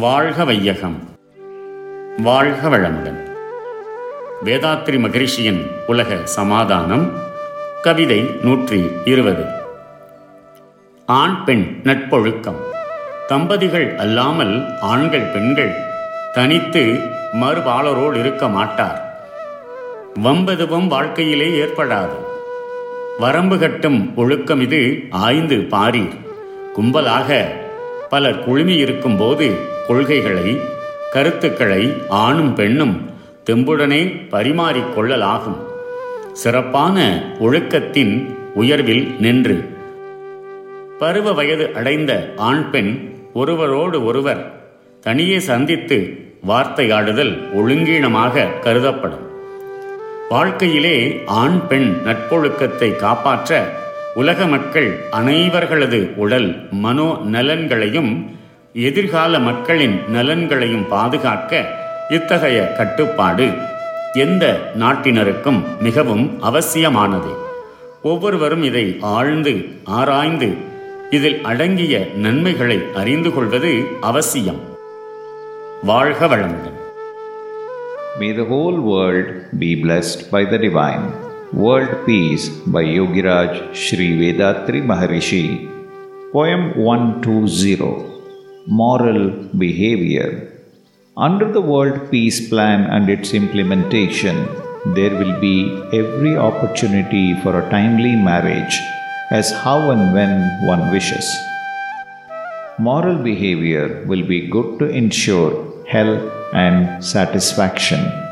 வாழ்க வையகம். வாழ்க வளமுடன். வேதாத்ரி மகரிஷியின் உலக சமாதானம் கவிதை நூற்றி இருபது. ஆண் பெண் நட்பொழுக்கம். தம்பதிகள் அல்லாமல் ஆண்கள் பெண்கள் தனித்து மறுபாலரோடு இருக்க மாட்டார். வம்பெதுவும் வாழ்க்கையிலே ஏற்படாது. வரம்பு கட்டும் ஒழுக்கம் இது ஆய்ந்து பாரீர். கும்பலாக பலர் குழுமி இருக்கும்போது கொள்கைகளை கருத்துக்களை ஆணும் பெண்ணும் தெம்புடனே பரிமாறிக்கொள்ளலாகும் சிறப்பான ஒழுக்கத்தின் உயர்வில் நின்று. பருவ வயது அடைந்த ஆண் பெண் ஒருவரோடு ஒருவர் தனியே சந்தித்து வார்த்தையாடுதல் ஒழுங்கீனமாக கருதப்படும். வாழ்க்கையிலே ஆண் பெண் நட்பொழுக்கத்தை காப்பாற்ற உலக மக்கள் அனைவர்களது உடல் மனோ நலன்களையும் எதிர்கால மக்களின் நலன்களையும் பாதுகாக்க இத்தகைய கட்டுப்பாடு எந்த நாட்டினருக்கும் மிகவும் அவசியமானது. ஒவ்வொருவரும் இதை ஆழ்ந்து ஆராய்ந்து இதில் அடங்கிய நன்மைகளை அறிந்து கொள்வது அவசியம். வாழ்க வளமுடன். May the whole world be blessed by the divine. World Peace by Yogiraj Sri Vedatri Maharishi. Poem 120 Moral Behavior. Under the World Peace Plan and its implementation, there will be every opportunity for a timely marriage, as how and when one wishes. Moral behavior will be good to ensure health and satisfaction.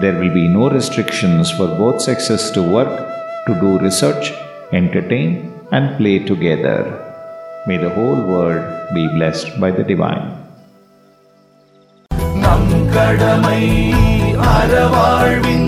There will be no restrictions for both sexes to work, to do research, entertain, and play together. May the whole world be blessed by the divine. நம் கடமை அறவாழ்வின் நாட்டத்தே